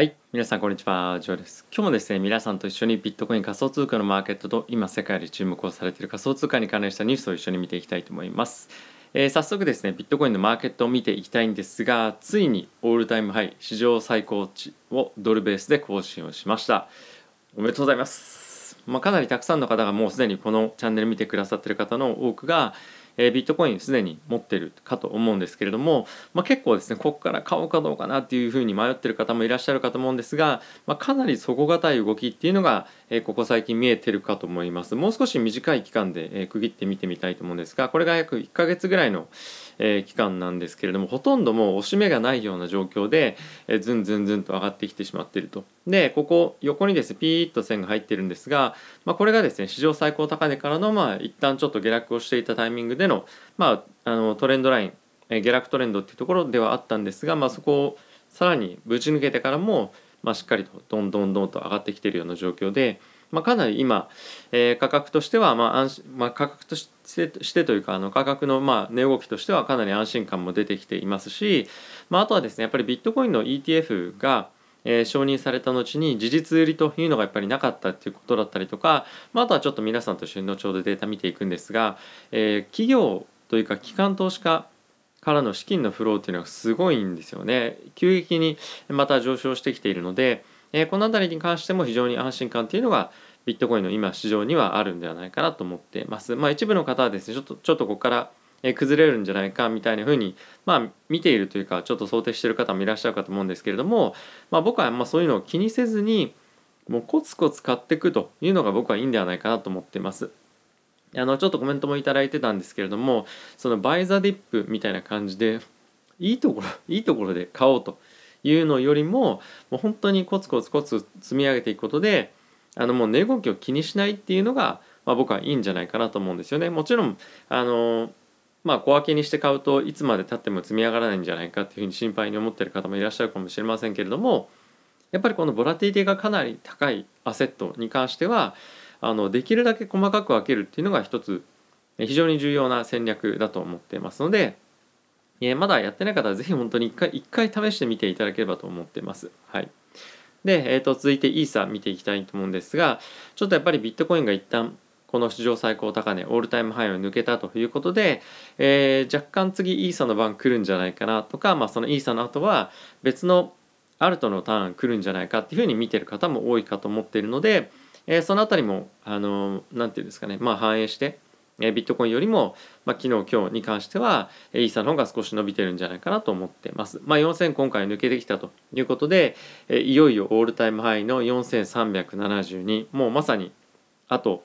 はい、皆さんこんにちは、ジョーです。今日もですね、皆さんと一緒にビットコイン仮想通貨のマーケットと今世界で注目をされている仮想通貨に関連したニュースを一緒に見ていきたいと思います。えー早速ですね、ビットコインのマーケットを見ていきたいんですが、ついにオールタイムハイ、史上最高値をドルベースで更新をしました。おめでとうございます。まあ、かなりたくさんの方がもうすでにこのチャンネル見てくださっている方の多くが、えビットコインすでに持ってるかと思うんですけれども、まあ、結構ですねここから買おうかどうかなっていうふうに迷ってる方もいらっしゃるかと思うんですが、まあ、かなり底堅い動きっていうのが、えここ最近見えてるかと思います。もう少し短い期間で、え区切って見てみたいと思うんですがこれが約1ヶ月ぐらいの、えー期間なんですけれどもほとんどもう押し目がないような状況で、えーずんずんずんと上がってきてしまっていると。でここ横にですねピーッと線が入ってるんですが、まあ、これがですね史上最高高値からのまあ一旦ちょっと下落をしていたタイミングでの,、まあ、あのトレンドラインえ下落トレンドっていうところではあったんですが、まあ、そこをさらにぶち抜けてからも、まあ、しっかりとどんどんどんと上がってきているような状況で、まあ、かなり今、えー価格としては、まあ安まあ、価格としてしてというかあの価格のまあ値動きとしてはかなり安心感も出てきていますし、まあ、あとはですねやっぱりビットコインの ETF がえー承認された後に事実売りというのがやっぱりなかったっていうことだったりとか、まあ、あとはちょっと皆さんと一緒に後ほどデータ見ていくんですが、えー企業というか機関投資家からの資金のフローっていうのがすごいんですよね。急激にまた上昇してきているので、えーこの辺りに関しても非常に安心感っていうのがビットコインの今市場にはあるんではないかなと思ってます。まあ、一部の方はですねちょっとちょっとここから崩れるんじゃないかみたいな風にまあ見ているというかちょっと想定してる方もいらっしゃるかと思うんですけれども、まあ、僕はまそういうのを気にせずにもうコツコツ買っていくというのが僕はいいんではないかなと思っています。あのちょっとコメントもいただいてたんですけれどもそのバイザディップみたいな感じでいいところいいところで買おうというのよりももう本当にコツコツコツ積み上げていくことであのもう値動きを気にしないっていうのが、まあ、僕はいいんじゃないかなと思うんですよね。もちろんあのまあ小分けにして買うといつまでたっても積み上がらないんじゃないかっていうふうに心配に思ってる方もいらっしゃるかもしれませんけれどもやっぱりこのボラティティがかなり高いアセットに関してはあのできるだけ細かく分けるっていうのが一つえ非常に重要な戦略だと思っていますので、えーまだやってない方はぜひ本当に一回一回試してみていただければと思ってます。はい、で、えー、と続いてイーサ見ていきたいと思うんですがちょっとやっぱりビットコインが一旦この史上最高高値オールタイムハイを抜けたということで、えー若干次イーサの番来るんじゃないかなとか、まあ、そのイーサの後は別のアルトのターン来るんじゃないかっていうふうに見てる方も多いかと思っているので、えーそのあたりもあのなんていうんですかね、まあ、反映して、えビットコインよりも、まあ、昨日今日に関してはえーイーサの方が少し伸びてるんじゃないかなと思ってます。まあ、4000今回抜けてきたということで、えいよいよオールタイムハイの4372もうまさにあと、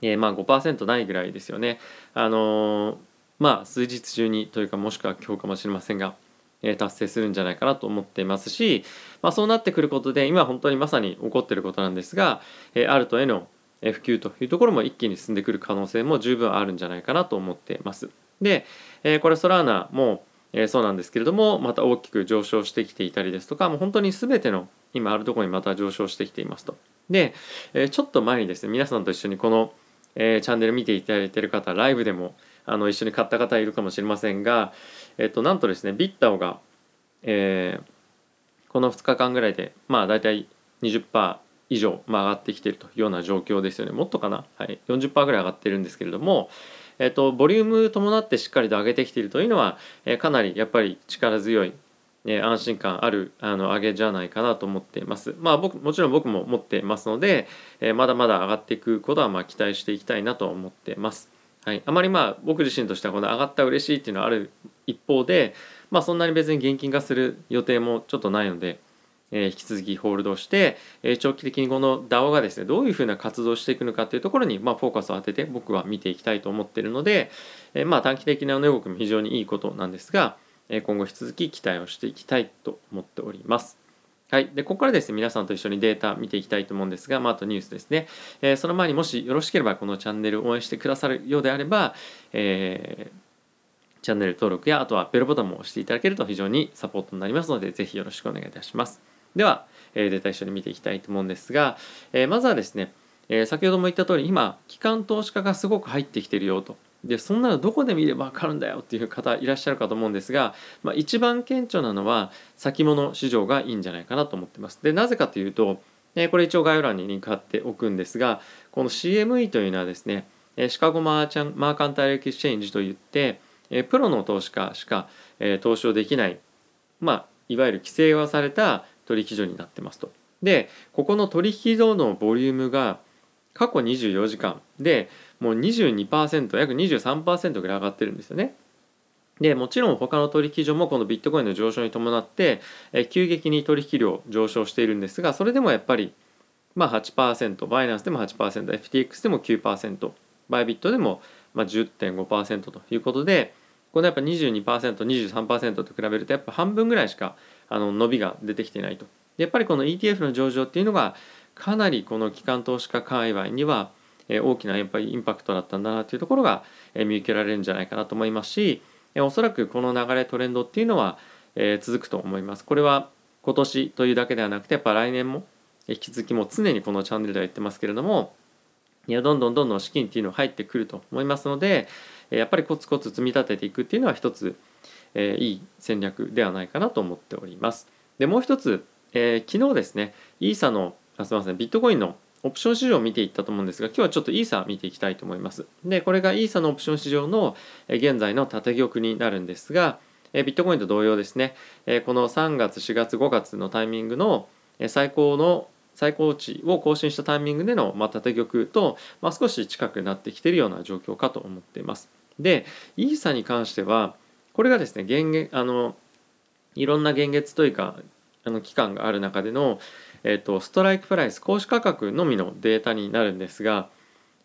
えーまあ5%ないぐらいですよね。あのーまあ数日中にというかもしくは今日かもしれませんが、達成するんじゃないかなと思っていますし、まあ、そうなってくることで今本当にまさに起こってることなんですが、アルトへの普及というところも一気に進んでくる可能性も十分あるんじゃないかなと思ってます。で、えこれソラーナも、えそうなんですけれどもまた大きく上昇してきていたりですとかもう本当に全ての今あるところにまた上昇してきていますと。で、えちょっと前にですね皆さんと一緒にこの、えチャンネル見ていただいている方ライブでもあの一緒に買った方いるかもしれませんが、えっとなんとですねビッタオが、えーこの2日間ぐらいでまあ大体20%以上、まあ、上がってきているというような状況ですよねもっとかな、はい、40%ぐらい上がってるんですけれども、えっとボリューム伴ってしっかりと上げてきているというのは、えーかなりやっぱり力強いえー安心感あるあの上げじゃないかなと思っています。まあ僕もちろん僕も持ってますので、えーまだまだ上がっていくことはまあ期待していきたいなと思っています。はい、あまりまあ僕自身としてはこの上がった嬉しいっていうのはある一方で、まあそんなに別に現金化する予定もちょっとないので、え引き続きホールドして、え長期的にこの DAO がですねどういうふうな活動をしていくのかっていうところに、ま、フォーカスを当てて僕は見ていきたいと思っているので、えまあ短期的な値動きも非常にいいことなんですが、え今後引き続き期待をしていきたいと思っております。はい、でここからですね皆さんと一緒にデータ見ていきたいと思うんですが、まあ、あとニュースですね、えその前にもしよろしければこのチャンネルを応援してくださるようであれば、えーチャンネル登録やあとはベルボタンも押していただけると非常にサポートになりますのでぜひよろしくお願いいたします。では、えーデータ一緒に見ていきたいと思うんですが、えーまずはですね、えー先ほども言った通り今機関投資家がすごく入ってきてるよとでそんなのどこで見れば分かるんだよっていう方いらっしゃるかと思うんですが、まあ、一番顕著なのは先物市場がいいんじゃないかなと思ってます。でなぜかというと、えこれ一応概要欄にリンク貼っておくんですがこの CME というのはですね Chicago Merchan Mercantile Exchange といってプロの投資家しか投資をできない、まあ、いわゆる規制はされた取引所になってますと。でここの取引所のボリュームが過去24時間でもう22%約23%ぐらい上がってるんですよね。でもちろん他の取引所もこのビットコインの上昇に伴ってえ急激に取引量上昇しているんですがそれでもやっぱりまあ8%バイナンスでも 8%FTX でも9%バイビットでもまあ10.5%ということでこのやっぱ 22%23% と比べるとやっぱ半分ぐらいしかあの伸びが出てきてないと。やっぱりこの ETF の上場っていうのがかなりこの機関投資家界隈には大きなやっぱりインパクトだったんだなというところが見受けられるんじゃないかなと思いますしおそらくこの流れトレンドっていうのは続くと思います。これは今年というだけではなくてやっぱ来年も引き続きも常にこのチャンネルでは言ってますけれどもいやどんどんどんどん資金っていうのは入ってくると思いますのでやっぱりコツコツ積み立てていくっていうのは一つ、えー、いい戦略ではないかなと思っております。でもう一つ、えー、昨日ですねイーサのあすみませんビットコインのオプション市場を見ていったと思うんですが今日はちょっとイーサ見ていきたいと思います。でこれがイーサのオプション市場の現在の縦玉になるんですがビットコインと同様ですねこの3月4月5月のタイミングの最高の最高値を更新したタイミングでの、まあ、縦玉と、まあ、少し近くなってきているような状況かと思っています。でイーサに関してはこれがですね現月あのいろんな現月というかあの期間がある中での、えーと、 strike price 公式価格のみのデータになるんですが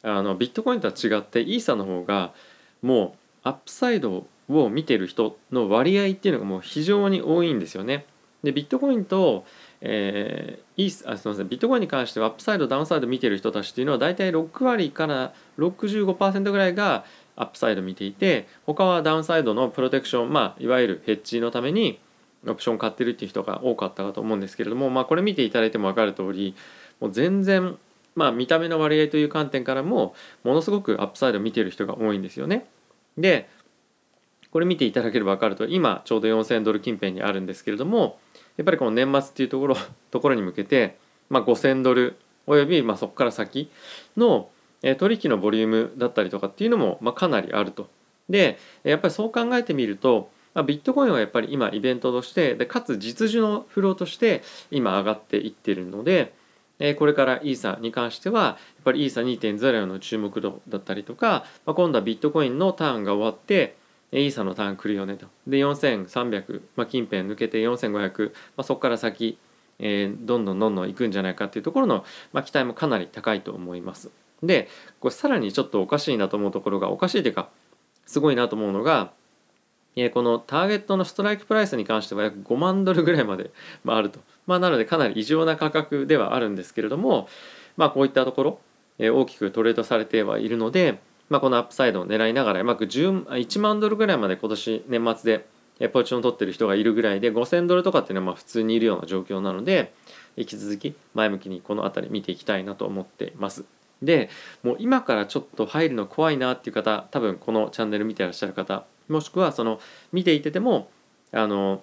あのビットコインとは違ってイーサの方がもう upside を見てる人の割合っていうのがもう非常に多いんですよね。でビットコインと、えー、イースあすみませんビットコインに関しては upside downside 見てる人たちっていうのは大体6割から65%ぐらいが upside 見ていて他は downside の protection まあいわゆるヘッジのためにオプション買ってるっていう人が多かったかと思うんですけれども、まあ、これ見ていただいても分かる通りもう全然、まあ、見た目の割合という観点からもものすごくアップサイド見てる人が多いんですよね。でこれ見ていただければ分かると今ちょうど4000ドル近辺にあるんですけれどもやっぱりこの年末っていうところところに向けて、まあ、5000ドルおよびまあそこから先の取引のボリュームだったりとかっていうのもまあかなりあると。でやっぱりそう考えてみるとまあ、ビットコインはやっぱり今イベントとしてでかつ実需のフローとして今上がっていってるので、え、これからイーサに関してはやっぱりイーサ2.0の注目度だったりとか、まあ、今度はビットコインのターンが終わってイーサのターン来るよねとで4300、まあ、近辺抜けて4500、まあ、そこから先、えー、どんどんどんどん行くんじゃないかっていうところの、まあ、期待もかなり高いと思います。でこれさらにちょっとおかしいなと思うところがおかしいというかすごいなと思うのがこのターゲットのストライクプライスに関しては約5万ドルぐらいまで、まあ、あると、まあ、なのでかなり異常な価格ではあるんですけれども、まあ、こういったところ、大きくトレードされてはいるので、まあ、このアップサイドを狙いながらうまく1万ドルぐらいまで今年年末でポジションを取ってる人がいるぐらいで5000ドルとかっていうのはまあ普通にいるような状況なので引き続き前向きにこの辺り見ていきたいなと思っています。でもう今からちょっと入るの怖いなっていう方多分このチャンネル見てらっしゃる方もしくはその見ていててもあの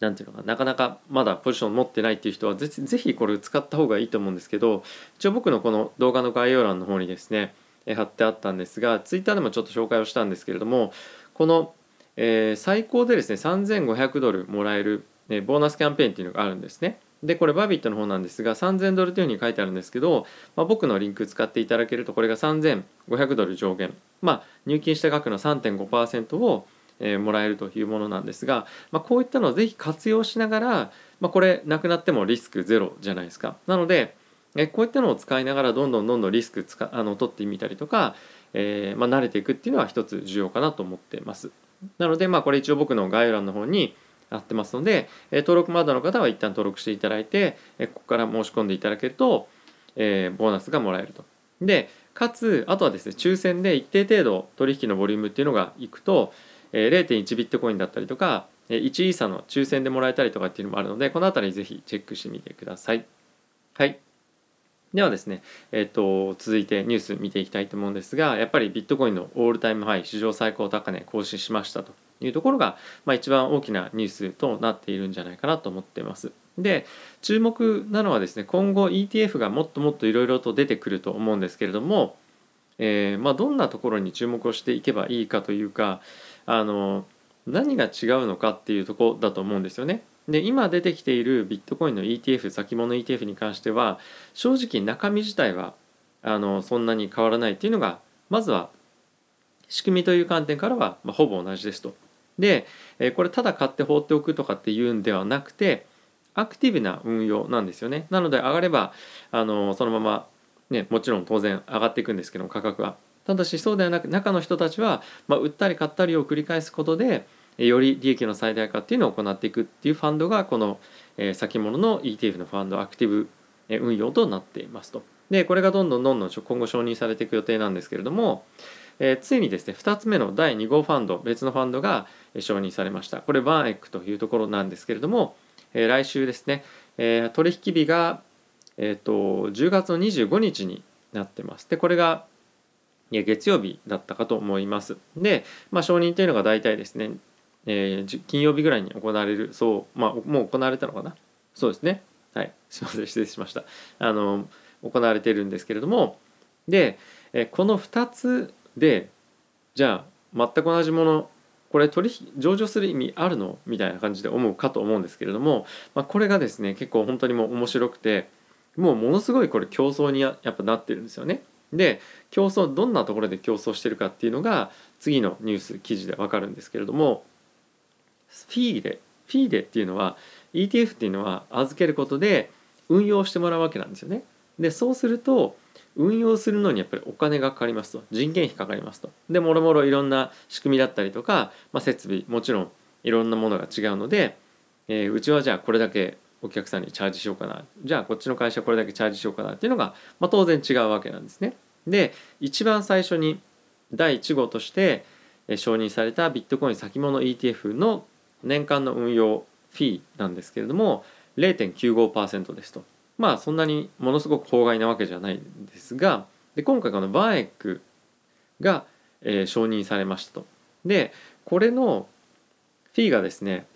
なんていうのかなかなかまだポジション持ってないっていう人はぜぜひこれ使った方がいいと思うんですけど一応僕のこの動画の概要欄の方にですね貼ってあったんですがツイッターでもちょっと紹介をしたんですけれどもこの、えー、最高でですね3500ドルもらえる、ね、ボーナスキャンペーンっていうのがあるんですね。でこれバビットの方なんですが3000ドルというふうに書いてあるんですけど、まあ、僕のリンク使っていただけるとこれが3500ドル上限。まあ入金した額の3.5%を、えー、もらえるというものなんですが、まあ、こういったのをぜひ活用しながら、まあ、これなくなってもリスクゼロじゃないですか。なのでえこういったのを使いながらどんどんどんどんリスクつかあの取ってみたりとか、えーまあ、慣れていくっていうのは一つ重要かなと思っています。なのでまあこれ一応僕の概要欄の方にやってますので、え登録まだの方は一旦登録していただいて、えここから申し込んでいただけると、えボーナスがもらえると。でかつあとはですね抽選で一定程度取引のボリュームっていうのがいくと、え0.1ビットコインだったりとか1イーサの抽選でもらえたりとかっていうのもあるのでこの辺りぜひチェックしてみてください。はいではですね、えっと、続いてニュース見ていきたいと思うんですがやっぱりビットコインのオールタイムハイ史上最高高値更新しましたというところが、まあ、一番大きなニュースとなっているんじゃないかなと思っています。で注目なのはですね今後 ETF がもっともっといろいろと出てくると思うんですけれども、えー、まあ、どんなところに注目をしていけばいいかというかあの何が違うのかっていうとこだと思うんですよね。で今出てきているビットコインの ETF 先物 ETF に関しては正直中身自体はあのそんなに変わらないっていうのがまずは仕組みという観点からは、まあ、ほぼ同じですと。でこれただ買って放っておくとかっていうんではなくてアクティブな運用なんですよね。なので上がればあのそのまま、ね、もちろん当然上がっていくんですけども価格は。ただしそうではなく中の人たちは、まあ、売ったり買ったりを繰り返すことでより利益の最大化っていうのを行っていくっていうファンドがこの、え先物の ETF のファンドアクティブ運用となっていますと。でこれがどんどんどんどん今後承認されていく予定なんですけれども、えー、ついにですね2つ目の第2号ファンド別のファンドが承認されました。これバーンエックというところなんですけれども、えー、来週ですね、えー、取引日が、えーと、10月の25日になってます。でこれが月曜日だったかと思います。で、まあ、承認というのが大体ですねえー、金曜日ぐらいに行われるそうまあもう行われたのかな？そうですね。はい。すいません。失礼しました。あの行われているんですけれどもで、えー、この2つでじゃあ全く同じものこれ取引上場する意味あるの？みたいな感じで思うかと思うんですけれども、まあ、これがですね結構本当にもう面白くてもうものすごいこれ競争にやっぱなってるんですよね。で競争どんなところで競争してるかっていうのが次のニュース記事で分かるんですけれどもフィーレフィーレっていうのは ETF っていうのは預けることで運用してもらうわけなんですよね。でそうすると運用するのにやっぱりお金がかかりますと。人件費かかりますと。でもろもろいろんな仕組みだったりとか、まあ、設備もちろんいろんなものが違うので、えー、うちはじゃあこれだけお客さんにチャージしようかな。じゃあこっちの会社これだけチャージしようかなっていうのが、まあ、当然違うわけなんですね。で一番最初に第1号として承認されたビットコイン先物 ETF の年間の運用フィーなんですけれども0.95%ですと。まあそんなにものすごく法外なわけじゃないんですがで今回このバーエックが、えー、承認されましたと。でこれのフィーがですね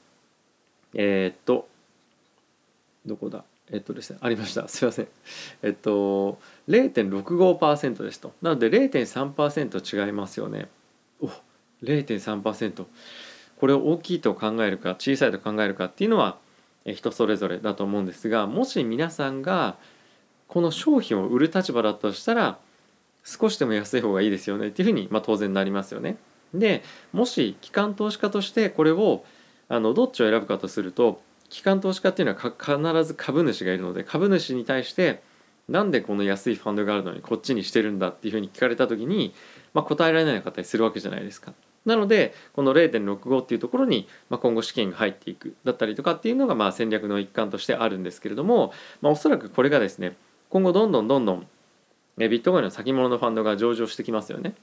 えー、っとどこだ？えっとですねありました。すいません。えっと0.65%ですと。なので0.3%違いますよね。お0.3%これを大きいと考えるか小さいと考えるかっていうのは人それぞれだと思うんですがもし皆さんがこの商品を売る立場だとしたら少しでも安い方がいいですよねっていうふうに、まあ、当然なりますよね。でもし機関投資家としてこれをあのどっちを選ぶかとすると機関投資家っていうのは必ず株主がいるので株主に対してなんでこの安いファンドがあるのにこっちにしてるんだっていうふうに聞かれた時に、まあ、答えられない方にするわけじゃないですか。なのでこの0.65っていうところに、ま今後資金が入っていくだったりとかっていうのがまあ戦略の一環としてあるんですけれども、まあ、おそらくこれがですね今後どんどんどんどんビットコインの先物のファンドが上場してきますよね。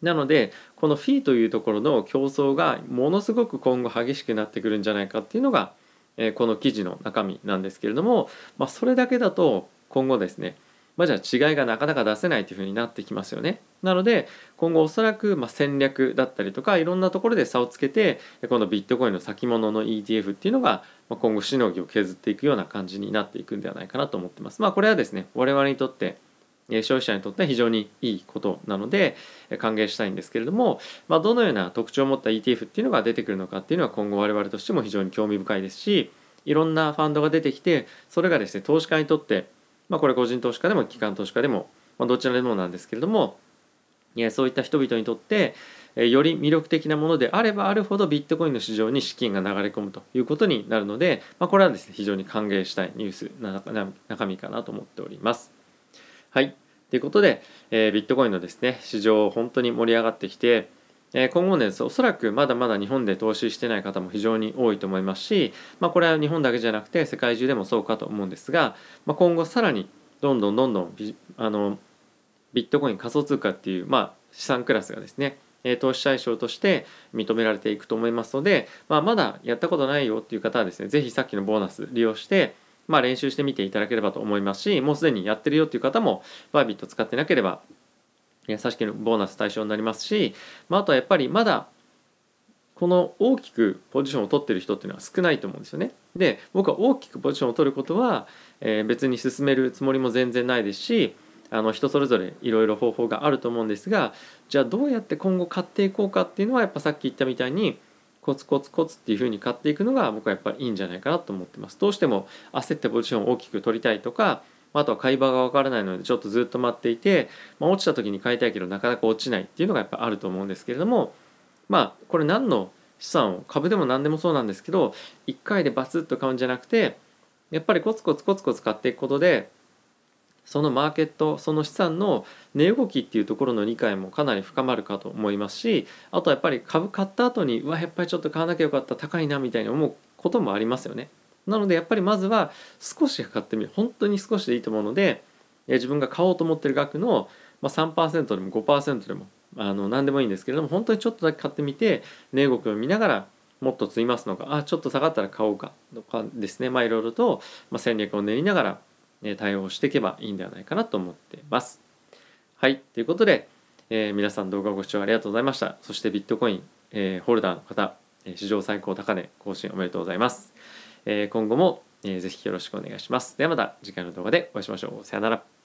なのでこのフィーというところの競争がものすごく今後激しくなってくるんじゃないかっていうのがこの記事の中身なんですけれども、まあ、それだけだと今後ですねまあ、じゃあ違いがなかなか出せないというふうになってきますよね。なので今後おそらくま戦略だったりとかいろんなところで差をつけてこのビットコインの先物の ETF っていうのが今後しのぎを削っていくような感じになっていくんではないかなと思ってます。まあこれはですね我々にとって消費者にとっては非常にいいことなので歓迎したいんですけれども、まあ、どのような特徴を持った ETF っていうのが出てくるのかっていうのは今後我々としても非常に興味深いですしいろんなファンドが出てきてそれがですね投資家にとってまあ、これ個人投資家でも機関投資家でも、まあ、どちらでもなんですけれどもそういった人々にとってより魅力的なものであればあるほどビットコインの市場に資金が流れ込むということになるので、まあ、これはですね非常に歓迎したいニュースな中身かなと思っております。はいということで、えー、ビットコインのですね市場本当に盛り上がってきてえ今後ねおそらくまだまだ日本で投資してない方も非常に多いと思いますし、まあ、これは日本だけじゃなくて世界中でもそうかと思うんですが、まあ、今後さらにどんどんどんどんビあのビットコイン仮想通貨っていう、まあ、資産クラスがですね投資対象として認められていくと思いますので、まあ、まだやったことないよっていう方はですね是非さっきのボーナス利用してまあ、練習してみていただければと思いますしもうすでにやってるよっていう方もバービット使ってなければ差し引きのボーナス対象になりますし、まあ、あとはやっぱりまだこの大きくポジションを取ってる人っていうのは少ないと思うんですよね。で僕は大きくポジションを取ることは、え、別に進めるつもりも全然ないですしあの人それぞれいろいろ方法があると思うんですがじゃあどうやって今後買っていこうかっていうのはやっぱさっき言ったみたいにコツコツコツっていうふうに買っていくのが僕はやっぱりいいんじゃないかなと思ってます。どうしても焦ってポジションを大きく取りたいとかまあとは買い場が分からないのでちょっとずっと待っていて、まあ、落ちた時に買いたいけどなかなか落ちないっていうのがやっぱあると思うんですけれどもまあこれ何の資産を株でも何でもそうなんですけど1回でバツッと買うんじゃなくてやっぱりコツコツコツコツ買っていくことでそのマーケットその資産の値動きっていうところの理解もかなり深まるかと思いますしあとはやっぱり株買った後にうわやっぱりちょっと買わなきゃよかった高いなみたいに思うこともありますよね。なのでやっぱりまずは少し買ってみる本当に少しでいいと思うので自分が買おうと思ってる額の3%でも5%でもあの何でもいいんですけれども本当にちょっとだけ買ってみて値動きを見ながらもっと積みますのかあちょっと下がったら買おうかとかですねまあいろいろと戦略を練りながら対応していけばいいんではないかなと思っています。はいということで、えー、皆さん動画ご視聴ありがとうございました。そしてビットコイン、えー、ホルダーの方史上最高高値更新おめでとうございます。今後も、えー、ぜひよろしくお願いします。ではまた次回の動画でお会いしましょう。さよなら。